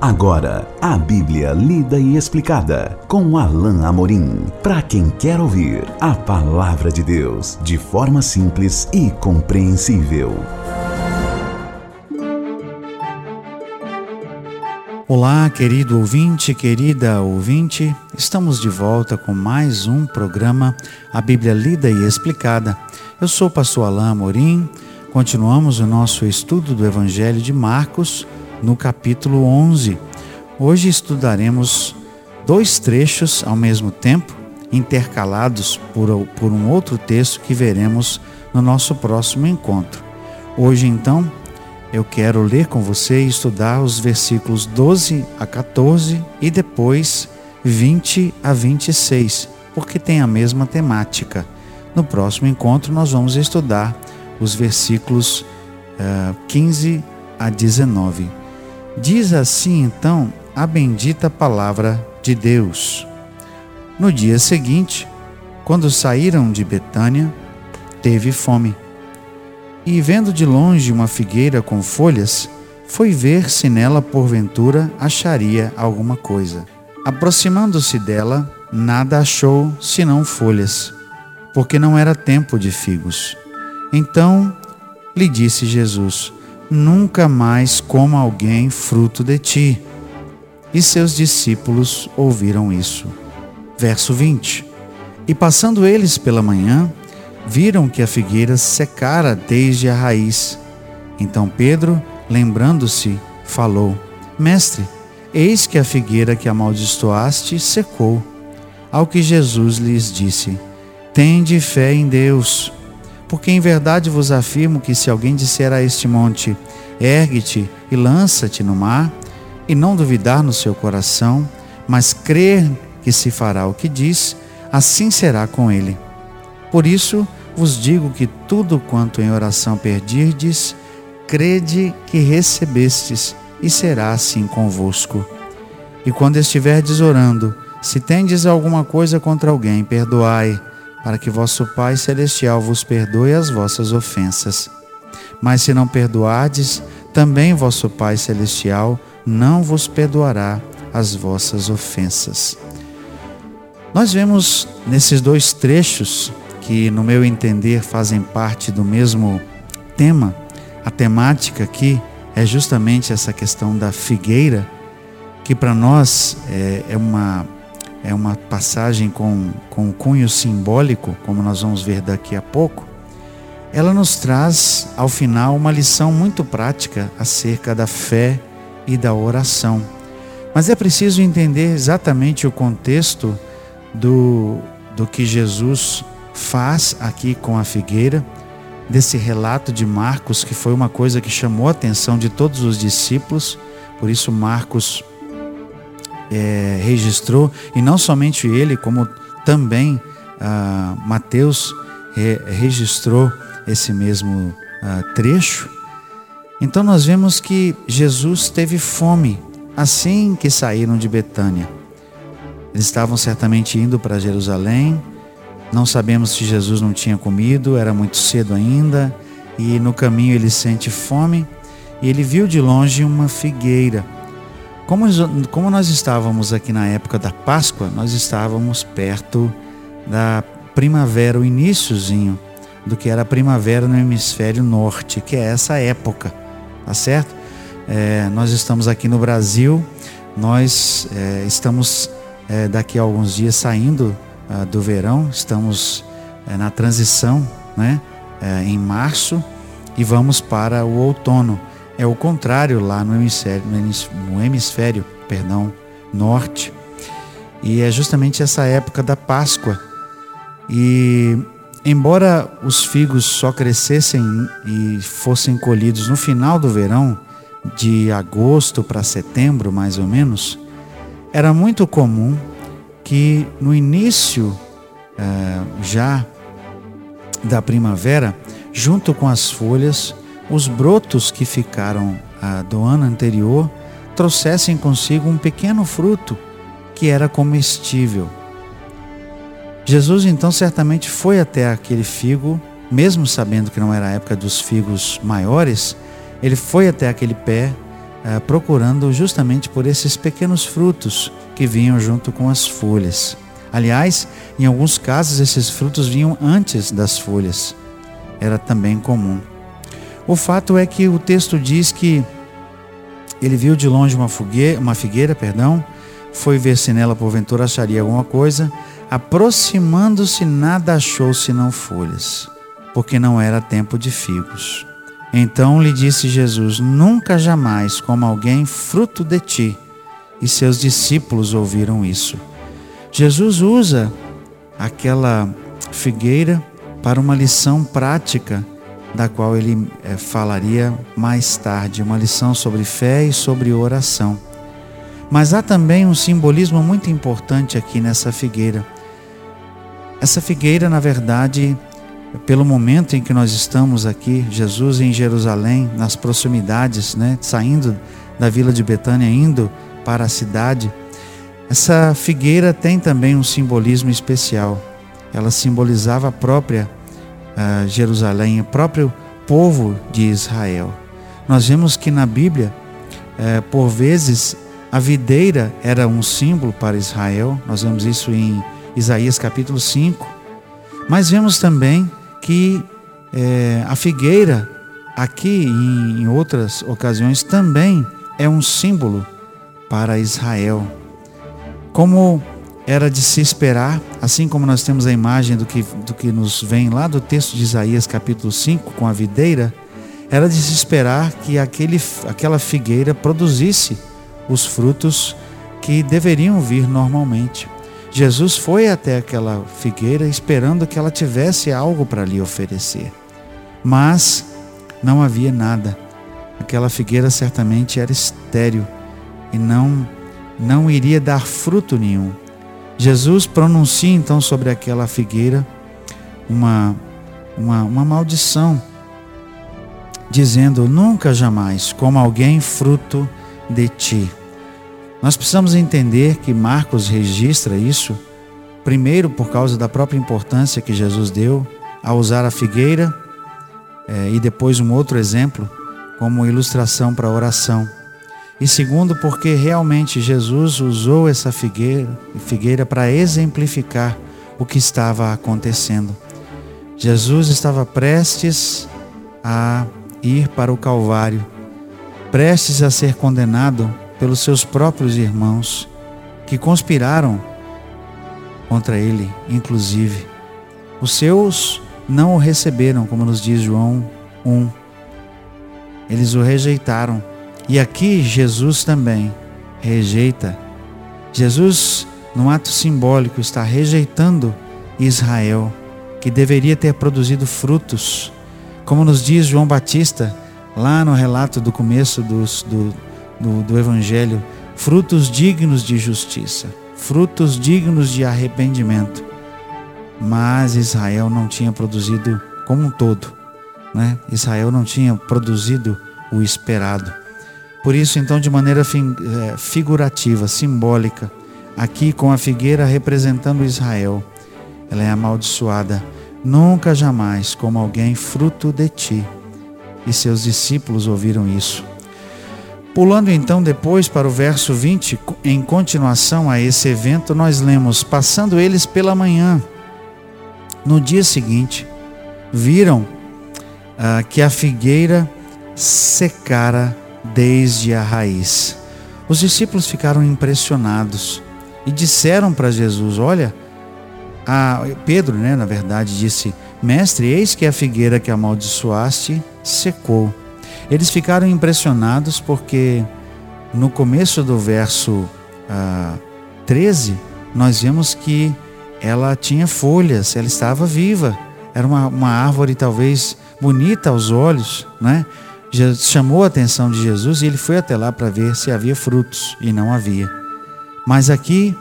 Agora, a Bíblia lida e explicada com Alain Amorim. Para quem quer ouvir a palavra de Deus de forma simples e compreensível. Olá, querido ouvinte, querida ouvinte. Estamos de volta com mais um programa A Bíblia lida e explicada. Eu sou o pastor Alain Amorim. Continuamos o nosso estudo do Evangelho de Marcos no capítulo 11. Hoje estudaremos dois trechos ao mesmo tempo, intercalados por, por um outro texto que veremos no nosso próximo encontro. Hoje, então, eu quero ler com você e estudar os versículos 12 a 14 e depois 20 a 26, porque tem a mesma temática. No próximo encontro, nós vamos estudar os versículos uh, eh, 15 a 19. Diz assim então a bendita palavra de Deus. No dia seguinte, quando saíram de Betânia, teve fome. E vendo de longe uma figueira com folhas, foi ver se nela porventura acharia alguma coisa. Aproximando-se dela, nada achou senão folhas, porque não era tempo de figos. Então lhe disse Jesus: nunca mais coma alguém fruto de ti. E seus discípulos ouviram isso. Verso 20: E passando eles pela manhã, viram que a figueira secara desde a raiz. Então Pedro, lembrando-se, falou: Mestre, eis que a figueira que amaldiçoaste secou. Ao que Jesus lhes disse: Tende fé em Deus porque em verdade vos afirmo que se alguém disser a este monte: ergue-te e lança-te no mar, e não duvidar no seu coração, mas crer que se fará o que diz, assim será com ele. Por isso vos digo que tudo quanto em oração perdirdes, crede que recebestes, e será assim convosco. E quando estiverdes orando, se tendes alguma coisa contra alguém, perdoai para que vosso Pai Celestial vos perdoe as vossas ofensas. Mas se não perdoardes, também vosso Pai Celestial não vos perdoará as vossas ofensas. Nós vemos nesses dois trechos, que no meu entender fazem parte do mesmo tema, a temática aqui é justamente essa questão da figueira, que para nós é, é uma é uma passagem com, com cunho simbólico, como nós vamos ver daqui a pouco, ela nos traz, ao final, uma lição muito prática acerca da fé e da oração. Mas é preciso entender exatamente o contexto do, do que Jesus faz aqui com a figueira, desse relato de Marcos, que foi uma coisa que chamou a atenção de todos os discípulos, por isso Marcos é, registrou, e não somente ele, como também ah, Mateus re, registrou esse mesmo ah, trecho. Então nós vemos que Jesus teve fome assim que saíram de Betânia. Eles estavam certamente indo para Jerusalém. Não sabemos se Jesus não tinha comido, era muito cedo ainda, e no caminho ele sente fome, e ele viu de longe uma figueira como, como nós estávamos aqui na época da Páscoa, nós estávamos perto da primavera, o iníciozinho do que era a primavera no hemisfério norte, que é essa época, tá certo? É, nós estamos aqui no Brasil, nós é, estamos é, daqui a alguns dias saindo ah, do verão, estamos é, na transição, né? É, em março e vamos para o outono. É o contrário lá no hemisfério, no hemisfério perdão, norte. E é justamente essa época da Páscoa. E embora os figos só crescessem e fossem colhidos no final do verão, de agosto para setembro mais ou menos, era muito comum que no início eh, já da primavera, junto com as folhas, os brotos que ficaram ah, do ano anterior trouxessem consigo um pequeno fruto que era comestível. Jesus então certamente foi até aquele figo, mesmo sabendo que não era a época dos figos maiores, ele foi até aquele pé, eh, procurando justamente por esses pequenos frutos que vinham junto com as folhas. Aliás, em alguns casos, esses frutos vinham antes das folhas. Era também comum. O fato é que o texto diz que ele viu de longe uma, fogueira, uma figueira, perdão, foi ver se nela porventura acharia alguma coisa. Aproximando-se, nada achou senão folhas, porque não era tempo de figos. Então lhe disse Jesus: Nunca jamais coma alguém fruto de ti. E seus discípulos ouviram isso. Jesus usa aquela figueira para uma lição prática, da qual ele é, falaria mais tarde, uma lição sobre fé e sobre oração. Mas há também um simbolismo muito importante aqui nessa figueira. Essa figueira, na verdade, pelo momento em que nós estamos aqui, Jesus em Jerusalém, nas proximidades, né, saindo da vila de Betânia, indo para a cidade, essa figueira tem também um simbolismo especial. Ela simbolizava a própria uh, Jerusalém, o próprio povo de Israel. Nós vemos que na Bíblia, uh, por vezes, a videira era um símbolo para Israel. Nós vemos isso em Isaías capítulo 5. Mas vemos também que uh, a figueira, aqui em outras ocasiões, também é um símbolo para Israel. Como era de se esperar, assim como nós temos a imagem do que, do que nos vem lá do texto de Isaías capítulo 5, com a videira, era de se esperar que aquele, aquela figueira produzisse os frutos que deveriam vir normalmente. Jesus foi até aquela figueira esperando que ela tivesse algo para lhe oferecer. Mas não havia nada. Aquela figueira certamente era estéril e não não iria dar fruto nenhum. Jesus pronuncia então sobre aquela figueira uma, uma, uma maldição, dizendo: Nunca jamais como alguém fruto de ti. Nós precisamos entender que Marcos registra isso, primeiro por causa da própria importância que Jesus deu a usar a figueira, é, e depois um outro exemplo como ilustração para a oração. E segundo, porque realmente Jesus usou essa figueira, figueira para exemplificar o que estava acontecendo. Jesus estava prestes a ir para o Calvário, prestes a ser condenado pelos seus próprios irmãos, que conspiraram contra ele, inclusive. Os seus não o receberam, como nos diz João 1. Eles o rejeitaram e aqui Jesus também rejeita. Jesus, num ato simbólico, está rejeitando Israel, que deveria ter produzido frutos. Como nos diz João Batista, lá no relato do começo dos, do, do, do Evangelho, frutos dignos de justiça, frutos dignos de arrependimento. Mas Israel não tinha produzido como um todo, né? Israel não tinha produzido o esperado. Por isso, então, de maneira é, figurativa, simbólica, aqui com a figueira representando Israel, ela é amaldiçoada. Nunca jamais como alguém fruto de ti. E seus discípulos ouviram isso. Pulando então depois para o verso 20, em continuação a esse evento, nós lemos: Passando eles pela manhã, no dia seguinte, viram ah, que a figueira secara desde a raiz. Os discípulos ficaram impressionados e disseram para Jesus: Olha, Pedro, né, na verdade, disse: Mestre, eis que a figueira que amaldiçoaste secou. Eles ficaram impressionados porque no começo do verso ah, 13, nós vemos que ela tinha folhas, ela estava viva, era uma, uma árvore talvez bonita aos olhos, né? Chamou a atenção de Jesus e ele foi até lá para ver se havia frutos e não havia. Mas aqui,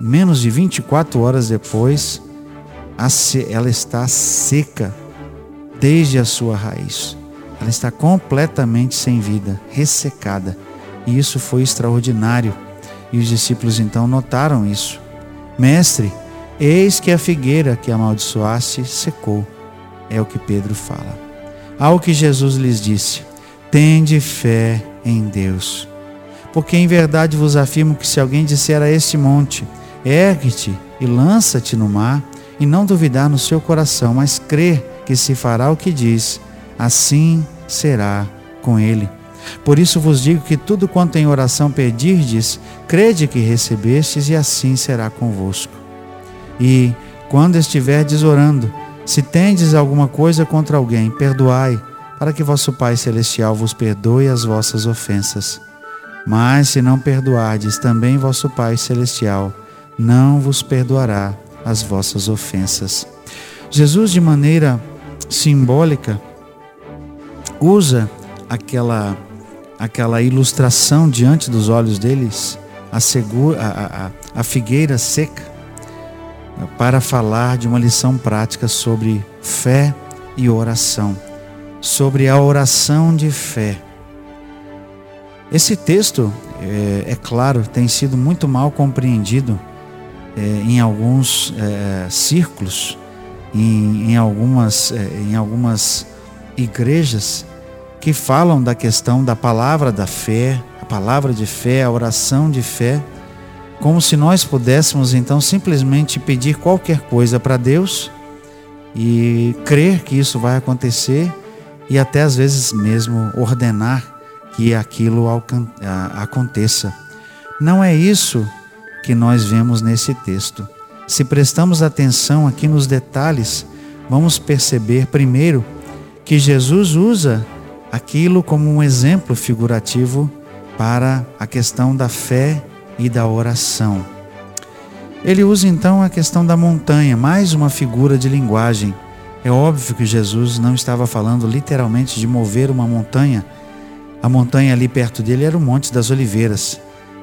menos de 24 horas depois, ela está seca desde a sua raiz. Ela está completamente sem vida, ressecada. E isso foi extraordinário. E os discípulos então notaram isso. Mestre, eis que a figueira que amaldiçoaste secou. É o que Pedro fala. Ao que Jesus lhes disse: Tende fé em Deus. Porque em verdade vos afirmo que se alguém disser a este monte, ergue-te e lança-te no mar, e não duvidar no seu coração, mas crer que se fará o que diz, assim será com ele. Por isso vos digo que tudo quanto em oração pedirdes, crede que recebestes, e assim será convosco. E, quando estiverdes orando, se tendes alguma coisa contra alguém, perdoai, para que vosso Pai Celestial vos perdoe as vossas ofensas. Mas se não perdoardes, também vosso Pai Celestial não vos perdoará as vossas ofensas. Jesus, de maneira simbólica, usa aquela, aquela ilustração diante dos olhos deles, a, segura, a, a, a figueira seca, para falar de uma lição prática sobre fé e oração, sobre a oração de fé. Esse texto, é, é claro, tem sido muito mal compreendido é, em alguns é, círculos, em, em algumas, é, em algumas igrejas que falam da questão da palavra da fé, a palavra de fé, a oração de fé, como se nós pudéssemos então simplesmente pedir qualquer coisa para Deus e crer que isso vai acontecer e até às vezes mesmo ordenar que aquilo aconteça. Não é isso que nós vemos nesse texto. Se prestamos atenção aqui nos detalhes, vamos perceber primeiro que Jesus usa aquilo como um exemplo figurativo para a questão da fé e da oração. Ele usa então a questão da montanha, mais uma figura de linguagem. É óbvio que Jesus não estava falando literalmente de mover uma montanha. A montanha ali perto dele era o Monte das Oliveiras,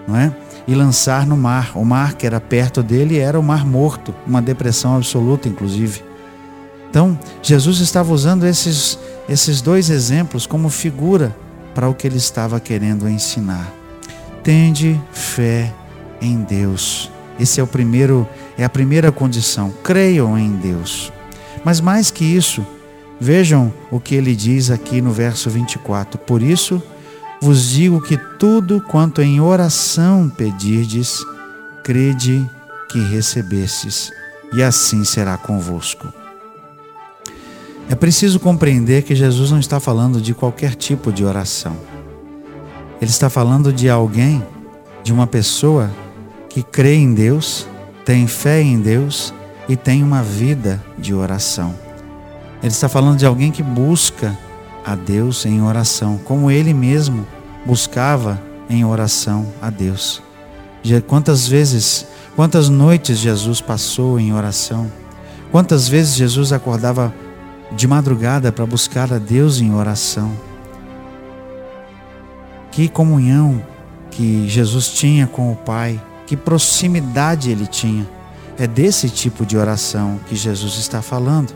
não é? e lançar no mar. O mar que era perto dele era o mar morto, uma depressão absoluta, inclusive. Então, Jesus estava usando esses, esses dois exemplos como figura para o que ele estava querendo ensinar. Tende fé em Deus. Esse é o primeiro, é a primeira condição. Creiam em Deus. Mas mais que isso, vejam o que ele diz aqui no verso 24. Por isso, vos digo que tudo quanto em oração pedirdes, crede que recebestes, e assim será convosco. É preciso compreender que Jesus não está falando de qualquer tipo de oração. Ele está falando de alguém, de uma pessoa que crê em Deus, tem fé em Deus e tem uma vida de oração. Ele está falando de alguém que busca a Deus em oração, como ele mesmo buscava em oração a Deus. Quantas vezes, quantas noites Jesus passou em oração? Quantas vezes Jesus acordava de madrugada para buscar a Deus em oração? Que comunhão que Jesus tinha com o Pai, que proximidade ele tinha. É desse tipo de oração que Jesus está falando,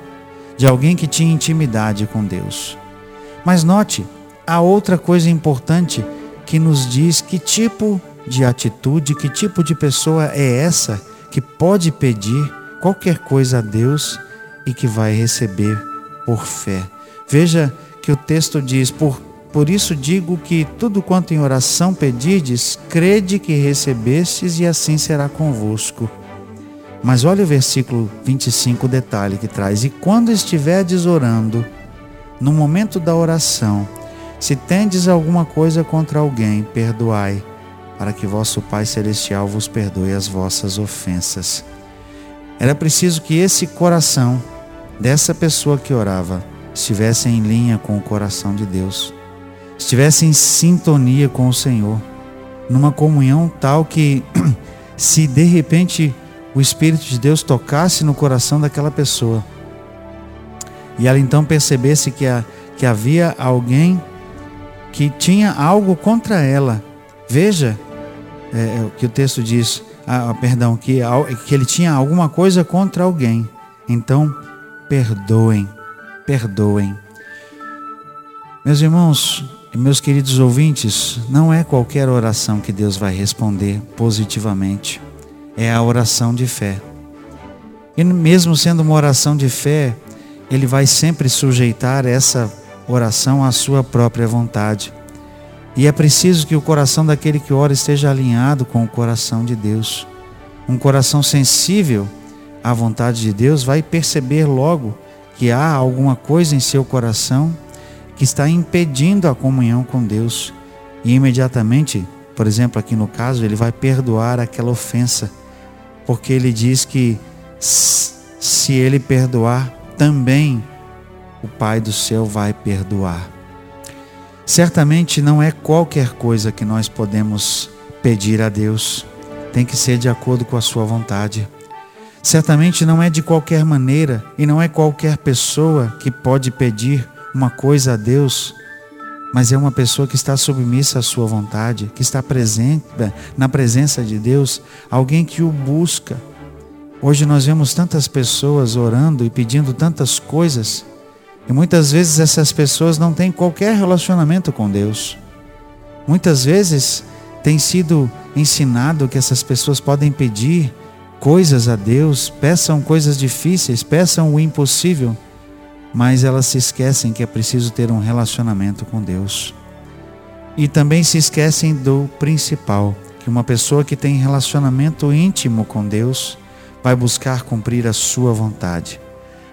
de alguém que tinha intimidade com Deus. Mas note, há outra coisa importante que nos diz que tipo de atitude, que tipo de pessoa é essa que pode pedir qualquer coisa a Deus e que vai receber por fé. Veja que o texto diz: Por, por isso digo que tudo quanto em oração pedirdes, crede que recebestes e assim será convosco. Mas olha o versículo 25, o detalhe que traz: E quando estiverdes orando, no momento da oração, se tendes alguma coisa contra alguém, perdoai, para que vosso Pai Celestial vos perdoe as vossas ofensas. Era preciso que esse coração dessa pessoa que orava estivesse em linha com o coração de Deus, estivesse em sintonia com o Senhor, numa comunhão tal que, se de repente o Espírito de Deus tocasse no coração daquela pessoa, e ela então percebesse que, a, que havia alguém que tinha algo contra ela. Veja é, é, o que o texto diz, ah, perdão, que, que ele tinha alguma coisa contra alguém. Então, perdoem, perdoem. Meus irmãos e meus queridos ouvintes, não é qualquer oração que Deus vai responder positivamente, é a oração de fé. E mesmo sendo uma oração de fé, ele vai sempre sujeitar essa oração à sua própria vontade. E é preciso que o coração daquele que ora esteja alinhado com o coração de Deus. Um coração sensível à vontade de Deus vai perceber logo que há alguma coisa em seu coração que está impedindo a comunhão com Deus. E imediatamente, por exemplo, aqui no caso, ele vai perdoar aquela ofensa, porque ele diz que se ele perdoar, também o Pai do céu vai perdoar. Certamente não é qualquer coisa que nós podemos pedir a Deus, tem que ser de acordo com a Sua vontade. Certamente não é de qualquer maneira e não é qualquer pessoa que pode pedir uma coisa a Deus, mas é uma pessoa que está submissa à Sua vontade, que está presente na presença de Deus, alguém que o busca. Hoje nós vemos tantas pessoas orando e pedindo tantas coisas e muitas vezes essas pessoas não têm qualquer relacionamento com Deus. Muitas vezes tem sido ensinado que essas pessoas podem pedir coisas a Deus, peçam coisas difíceis, peçam o impossível, mas elas se esquecem que é preciso ter um relacionamento com Deus. E também se esquecem do principal, que uma pessoa que tem relacionamento íntimo com Deus vai buscar cumprir a sua vontade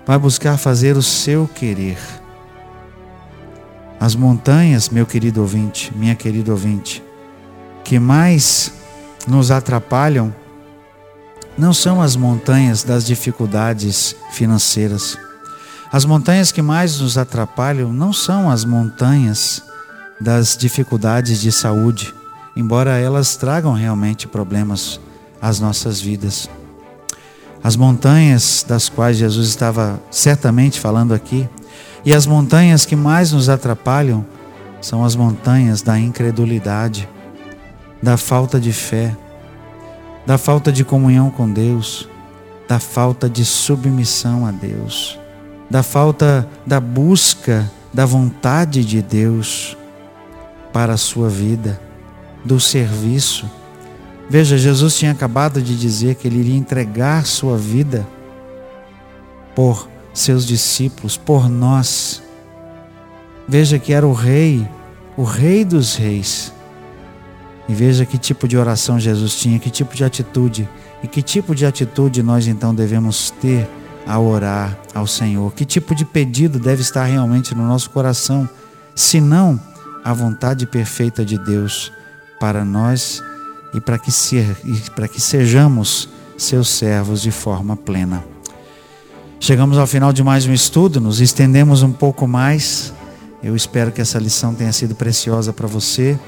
vai buscar fazer o seu querer. As montanhas, meu querido ouvinte, minha querida ouvinte, que mais nos atrapalham não são as montanhas das dificuldades financeiras. As montanhas que mais nos atrapalham não são as montanhas das dificuldades de saúde, embora elas tragam realmente problemas às nossas vidas. As montanhas das quais Jesus estava certamente falando aqui, e as montanhas que mais nos atrapalham são as montanhas da incredulidade, da falta de fé, da falta de comunhão com Deus, da falta de submissão a Deus, da falta da busca da vontade de Deus para a sua vida, do serviço Veja, Jesus tinha acabado de dizer que ele iria entregar sua vida por seus discípulos, por nós. Veja que era o Rei, o Rei dos Reis. E veja que tipo de oração Jesus tinha, que tipo de atitude. E que tipo de atitude nós então devemos ter ao orar ao Senhor. Que tipo de pedido deve estar realmente no nosso coração, se não a vontade perfeita de Deus para nós e para que, ser, para que sejamos seus servos de forma plena. Chegamos ao final de mais um estudo, nos estendemos um pouco mais. Eu espero que essa lição tenha sido preciosa para você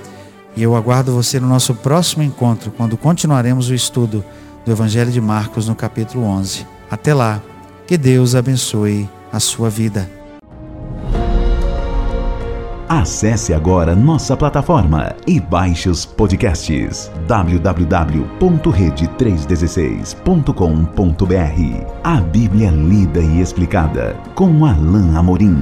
e eu aguardo você no nosso próximo encontro, quando continuaremos o estudo do Evangelho de Marcos no capítulo 11. Até lá, que Deus abençoe a sua vida. Acesse agora nossa plataforma e baixe os podcasts www.rede316.com.br. A Bíblia lida e explicada com Alain Amorim.